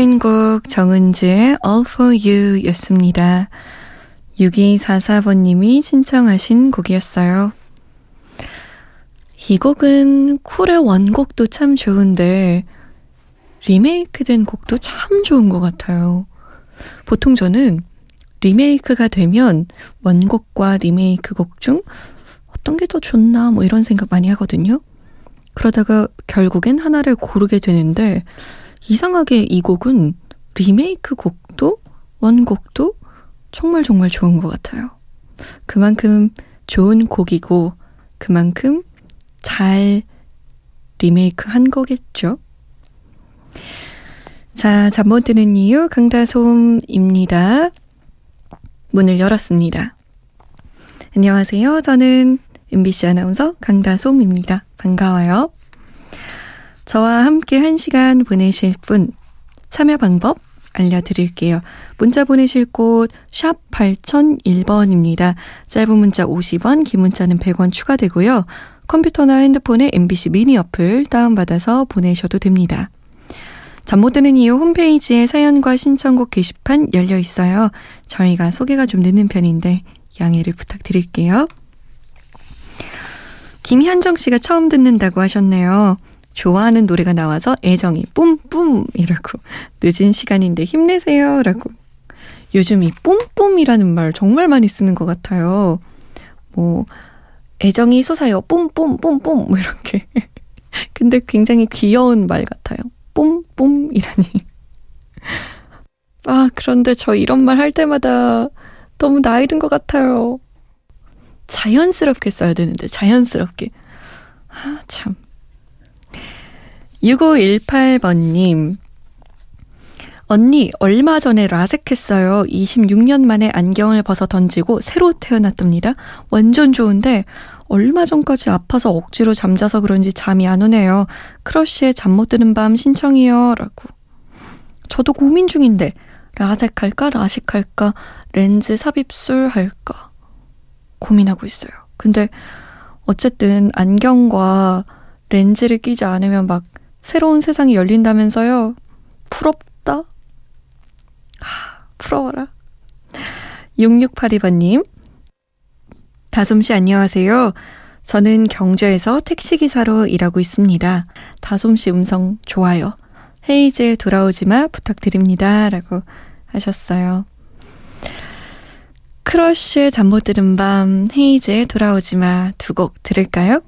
서인국 정은지의 All For You 였습니다. 6244번님이 신청하신 곡이었어요. 이 곡은 쿨의 원곡도 참 좋은데 리메이크된 곡도 참 좋은 것 같아요. 보통 저는 리메이크가 되면 원곡과 리메이크 곡 중 어떤 게 더 좋나 뭐 이런 생각 많이 하거든요. 그러다가 결국엔 하나를 고르게 되는데 이상하게 이 곡은 리메이크 곡도 원곡도 정말 정말 좋은 것 같아요. 그만큼 좋은 곡이고 그만큼 잘 리메이크 한 거겠죠? 자, 잠 못 드는 이유 강다솜입니다. 문을 열었습니다. 안녕하세요. 저는 MBC 아나운서 강다솜입니다. 반가워요. 저와 함께 한 시간 보내실 분 참여 방법 알려드릴게요. 문자 보내실 곳 샵 8001번입니다. 짧은 문자 50원, 긴 문자는 100원 추가되고요. 컴퓨터나 핸드폰에 MBC 미니 어플 다운받아서 보내셔도 됩니다. 잠 못 드는 이유 홈페이지에 사연과 신청곡 게시판 열려 있어요. 저희가 소개가 좀 늦는 편인데 양해를 부탁드릴게요. 김현정 씨가 처음 듣는다고 하셨네요. 좋아하는 노래가 나와서 애정이 뿜뿜 이라고. 늦은 시간인데 힘내세요. 라고. 요즘 이 뿜뿜이라는 말 정말 많이 쓰는 것 같아요. 뭐 애정이 솟아요. 뿜뿜 뿜뿜. 뭐 이렇게. 근데 굉장히 귀여운 말 같아요. 뿜뿜이라니. 아 그런데 저 이런 말 할 때마다 너무 나이 든 것 같아요. 자연스럽게 써야 되는데 자연스럽게. 아 참 6518번님. 언니, 얼마 전에 라섹했어요. 26년 만에 안경을 벗어 던지고 새로 태어났답니다. 완전 좋은데, 얼마 전까지 아파서 억지로 잠자서 그런지 잠이 안 오네요. 크러쉬의 잠 못 드는 밤 신청이요. 라고. 저도 고민 중인데, 라섹 할까, 라식 할까, 렌즈 삽입술 할까. 고민하고 있어요. 근데, 어쨌든 안경과 렌즈를 끼지 않으면 막 새로운 세상이 열린다면서요. 부럽다. 하, 부러워라. 6682번님. 다솜씨 안녕하세요. 저는 경주에서 택시기사로 일하고 있습니다. 다솜씨 음성 좋아요. 헤이즈에 돌아오지 마 부탁드립니다. 라고 하셨어요. 크러쉬의 잠 못 들은 밤, 헤이즈에 돌아오지 마 두 곡 들을까요?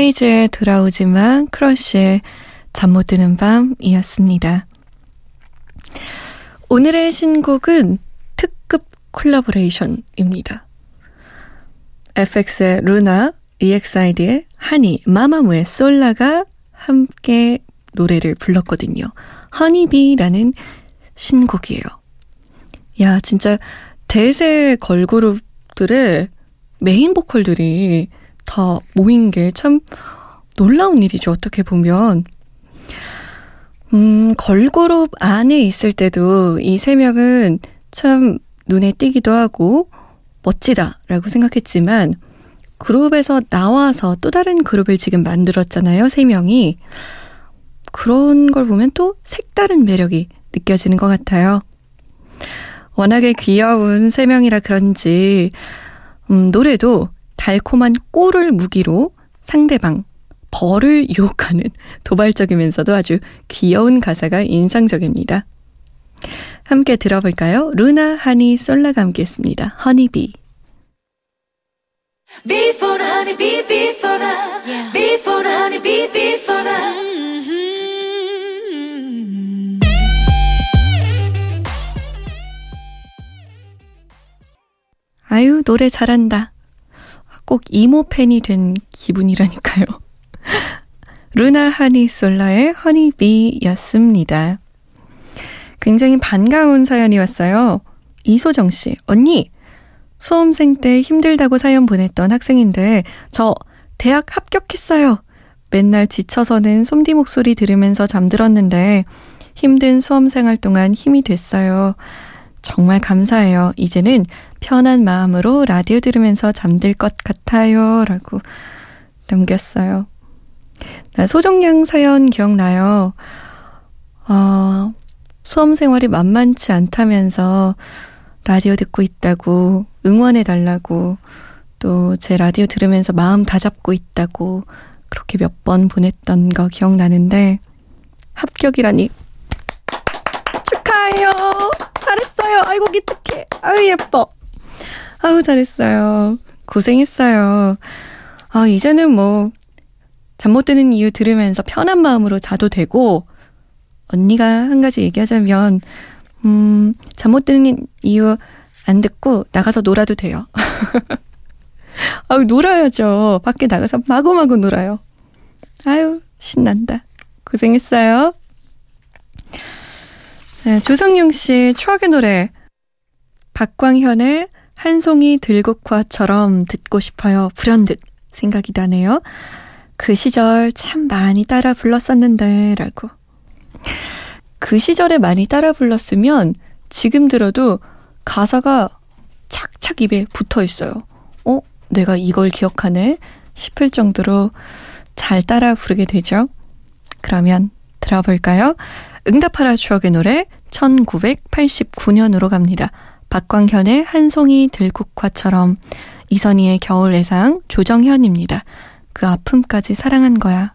헤이즈의 돌아오지마 크러쉬의 잠 못 드는 밤이었습니다. 오늘의 신곡은 특급 콜라보레이션입니다. FX의 루나, EXID의 하니, 마마무의 솔라가 함께 노래를 불렀거든요. Honey Bee라는 신곡이에요. 야, 진짜 대세 걸그룹들의 메인 보컬들이 다 모인 게 참 놀라운 일이죠. 어떻게 보면. 음, 걸그룹 안에 있을 때도 이 세 명은 참 눈에 띄기도 하고 멋지다라고 생각했지만 그룹에서 나와서 또 다른 그룹을 지금 만들었잖아요. 세 명이. 그런 걸 보면 또 색다른 매력이 느껴지는 것 같아요. 워낙에 귀여운 세 명이라 그런지, 음, 노래도 달콤한 꿀을 무기로 상대방, 벌을 유혹하는 도발적이면서도 아주 귀여운 가사가 인상적입니다. 함께 들어볼까요? 루나, 하니, 솔라가 함께 했습니다. 허니비. Before the honey bee, before the, yeah. before the honey bee, before the. Mm-hmm. 아유, 노래 잘한다. 꼭 이모 팬이 된 기분이라니까요. 루나 하니 솔라의 허니비였습니다. 굉장히 반가운 사연이 왔어요. 이소정 씨, 언니, 수험생 때 힘들다고 사연 보냈던 학생인데, 저 대학 합격했어요. 맨날 지쳐서는 솜디 목소리 들으면서 잠들었는데, 힘든 수험생활 동안 힘이 됐어요. 정말 감사해요. 이제는 편한 마음으로 라디오 들으면서 잠들 것 같아요. 라고 남겼어요. 나 소정양 사연 기억나요. 어, 수험 생활이 만만치 않다면서 라디오 듣고 있다고 응원해 달라고 또 제 라디오 들으면서 마음 다잡고 있다고 그렇게 몇 번 보냈던 거 기억나는데 합격이라니 축하해요. 잘했어요. 아이고 기특해. 아유 예뻐. 아우 잘했어요. 고생했어요. 아 이제는 뭐 잠 못 드는 이유 들으면서 편한 마음으로 자도 되고 언니가 한 가지 얘기하자면 음, 잠 못 드는 이유 안 듣고 나가서 놀아도 돼요. 아유, 놀아야죠. 밖에 나가서 마구마구 놀아요. 아유, 신난다. 고생했어요. 네, 조성용 씨 추억의 노래 박광현의 한 송이 들국화처럼 듣고 싶어요. 불현듯 생각이 나네요. 그 시절 참 많이 따라 불렀었는데 라고. 그 시절에 많이 따라 불렀으면 지금 들어도 가사가 착착 입에 붙어 있어요. 어? 내가 이걸 기억하네? 싶을 정도로 잘 따라 부르게 되죠. 그러면 들어볼까요? 응답하라 추억의 노래 1989년으로 갑니다. 박광현의 한 송이 들국화처럼 이선희의 겨울 애상 조정현입니다. 그 아픔까지 사랑한 거야.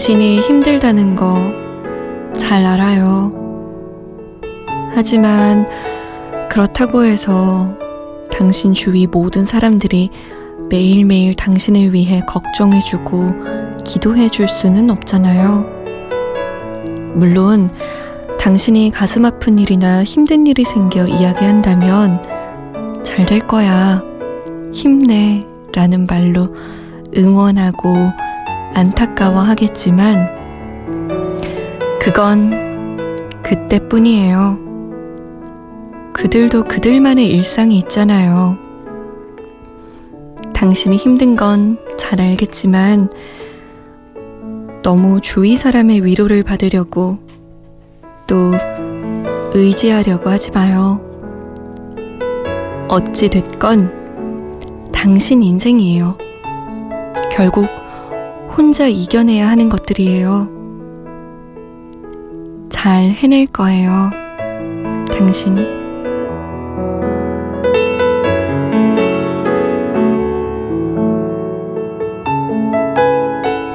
당신이 힘들다는 거 잘 알아요. 하지만 그렇다고 해서 당신 주위 모든 사람들이 매일매일 당신을 위해 걱정해주고 기도해줄 수는 없잖아요. 물론 당신이 가슴 아픈 일이나 힘든 일이 생겨 이야기한다면 잘 될 거야. 힘내. 라는 말로 응원하고 안타까워 하겠지만, 그건 그때뿐이에요. 그들도 그들만의 일상이 있잖아요. 당신이 힘든 건 잘 알겠지만, 너무 주위 사람의 위로를 받으려고 또 의지하려고 하지 마요. 어찌됐건 당신 인생이에요. 결국 혼자 이겨내야 하는 것들이에요. 잘 해낼 거예요. 당신.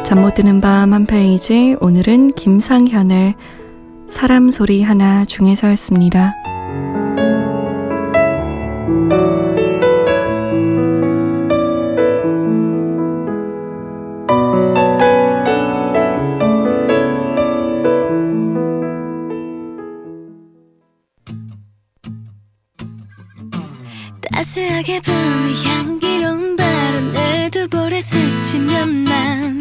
잠못 드는 밤 한 페이지 오늘은 김상현의 사람 소리 하나 중에서였습니다. 따스하게 부는 향기로운 바람에 두 볼에 스치면 난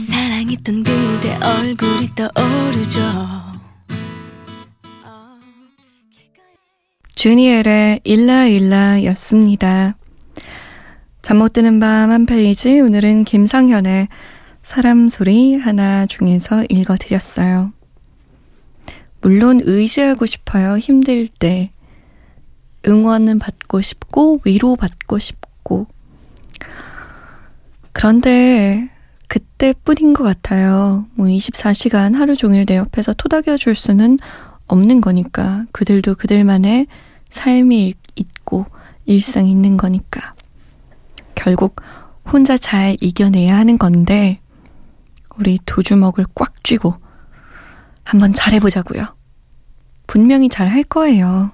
사랑했던 그대 얼굴이 떠오르죠 주니엘의 일라일라였습니다. 잠 못 드는 밤 한 페이지 오늘은 김상현의 사람 소리 하나 중에서 읽어드렸어요. 물론 의지하고 싶어요. 힘들 때. 응원은 받고 싶고 위로받고 싶고 그런데 그때뿐인 것 같아요. 뭐 24시간 하루 종일 내 옆에서 토닥여 줄 수는 없는 거니까 그들도 그들만의 삶이 있고 일상이 있는 거니까 결국 혼자 잘 이겨내야 하는 건데 우리 두 주먹을 꽉 쥐고 한번 잘해보자고요. 분명히 잘 할 거예요.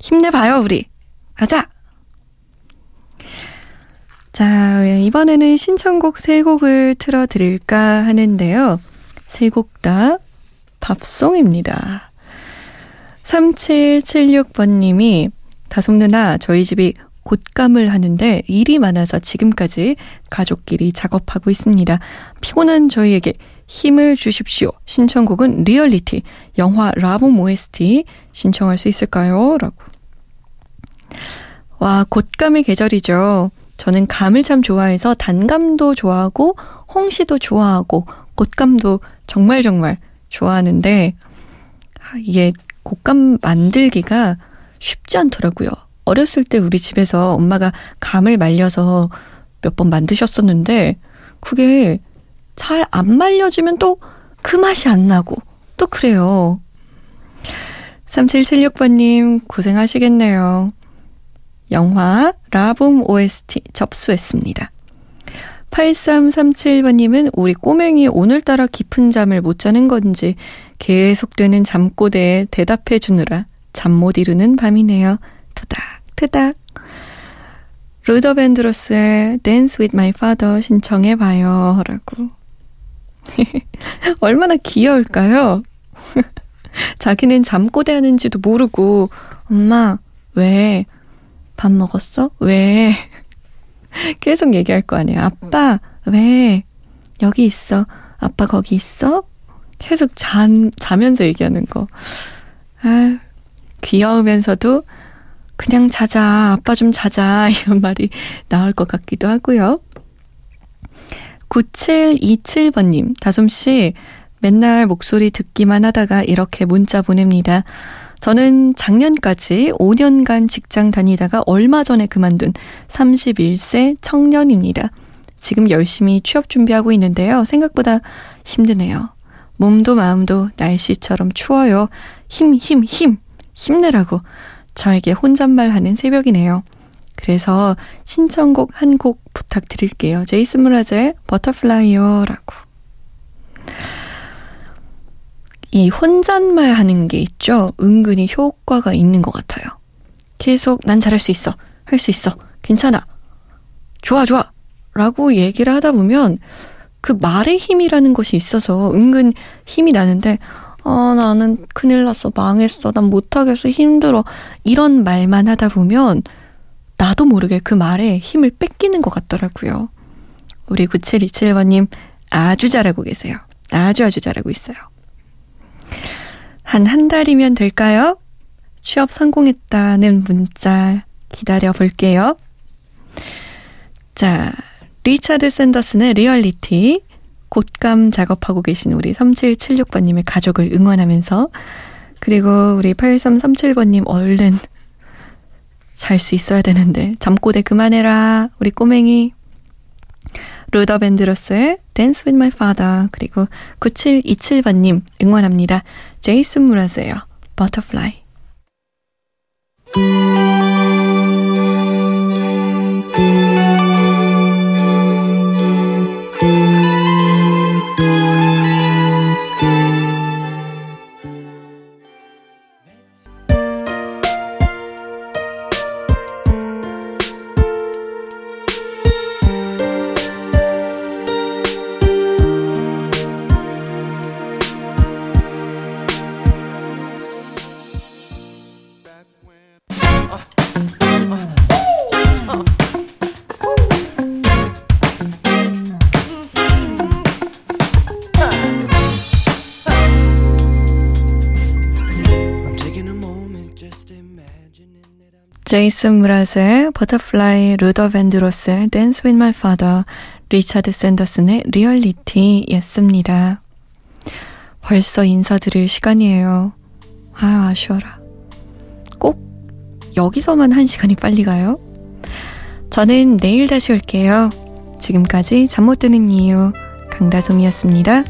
힘내봐요, 우리. 가자! 자, 이번에는 신청곡 세 곡을 틀어드릴까 하는데요. 세 곡 다 밥송입니다. 3776번님이 다솜 누나, 저희 집이 곶감을 하는데 일이 많아서 지금까지 가족끼리 작업하고 있습니다. 피곤한 저희에게 힘을 주십시오. 신청곡은 리얼리티, 영화 라붐 OST 신청할 수 있을까요? 라고. 와, 곶감의 계절이죠. 저는 감을 참 좋아해서 단감도 좋아하고 홍시도 좋아하고 곶감도 정말 정말 좋아하는데 아, 이게 곶감 만들기가 쉽지 않더라고요. 어렸을 때 우리 집에서 엄마가 감을 말려서 몇 번 만드셨었는데 그게 잘 안 말려지면 또 그 맛이 안 나고 또 그래요. 3776번님 고생하시겠네요. 영화 라붐 OST 접수했습니다. 8337번님은 우리 꼬맹이 오늘따라 깊은 잠을 못 자는 건지 계속되는 잠꼬대에 대답해 주느라 잠 못 이루는 밤이네요. 투닥투닥. 루더 밴드로스의 Dance with My Father 신청해 봐요. 라고. 얼마나 귀여울까요? 자기는 잠꼬대 하는지도 모르고 엄마 왜 밥 먹었어? 왜? 계속 얘기할 거 아니에요. 아빠 왜 여기 있어? 아빠 거기 있어? 계속 잠 자면서 얘기하는 거. 아 귀여우면서도 그냥 자자, 아빠 좀 자자, 이런 말이 나올 것 같기도 하고요. 9727번님, 다솜씨, 맨날 목소리 듣기만 하다가 이렇게 문자 보냅니다. 저는 작년까지 5년간 직장 다니다가 얼마 전에 그만둔 31세 청년입니다. 지금 열심히 취업 준비하고 있는데요. 생각보다 힘드네요. 몸도 마음도 날씨처럼 추워요. 힘, 힘, 힘! 힘내라고 저에게 혼잣말 하는 새벽이네요. 그래서 신청곡 한 곡 부탁드릴게요. 제이슨 므라즈의 Butterfly라고. 이 혼잣말 하는 게 있죠. 은근히 효과가 있는 것 같아요. 계속 난 잘할 수 있어. 할 수 있어. 괜찮아. 좋아, 좋아. 라고 얘기를 하다 보면 그 말의 힘이라는 것이 있어서 은근 힘이 나는데, 아, 나는 큰일 났어. 망했어. 난 못하겠어. 힘들어. 이런 말만 하다 보면 나도 모르게 그 말에 힘을 뺏기는 것 같더라고요. 우리 9727번님 아주 잘하고 계세요. 아주 아주 잘하고 있어요. 한 한 달이면 될까요? 취업 성공했다는 문자 기다려 볼게요. 자, 리차드 샌더슨의 리얼리티 곶감 작업하고 계신 우리 3776번님의 가족을 응원하면서 그리고 우리 8337번님 얼른 잘 수 있어야 되는데 잠꼬대 그만해라 우리 꼬맹이 루더 밴드로스의 Dance with my father 그리고 9727번님 응원합니다. 제이슨 무라즈예요. Butterfly 제이슨 므라즈의 Butterfly, 루더 밴드로스의 Dance with my father, 리차드 샌더슨의 Reality였습니다. 벌써 인사드릴 시간이에요. 아, 아쉬워라. 꼭 여기서만 한 시간이 빨리 가요? 저는 내일 다시 올게요. 지금까지 잠 못 드는 이유 강다솜이었습니다.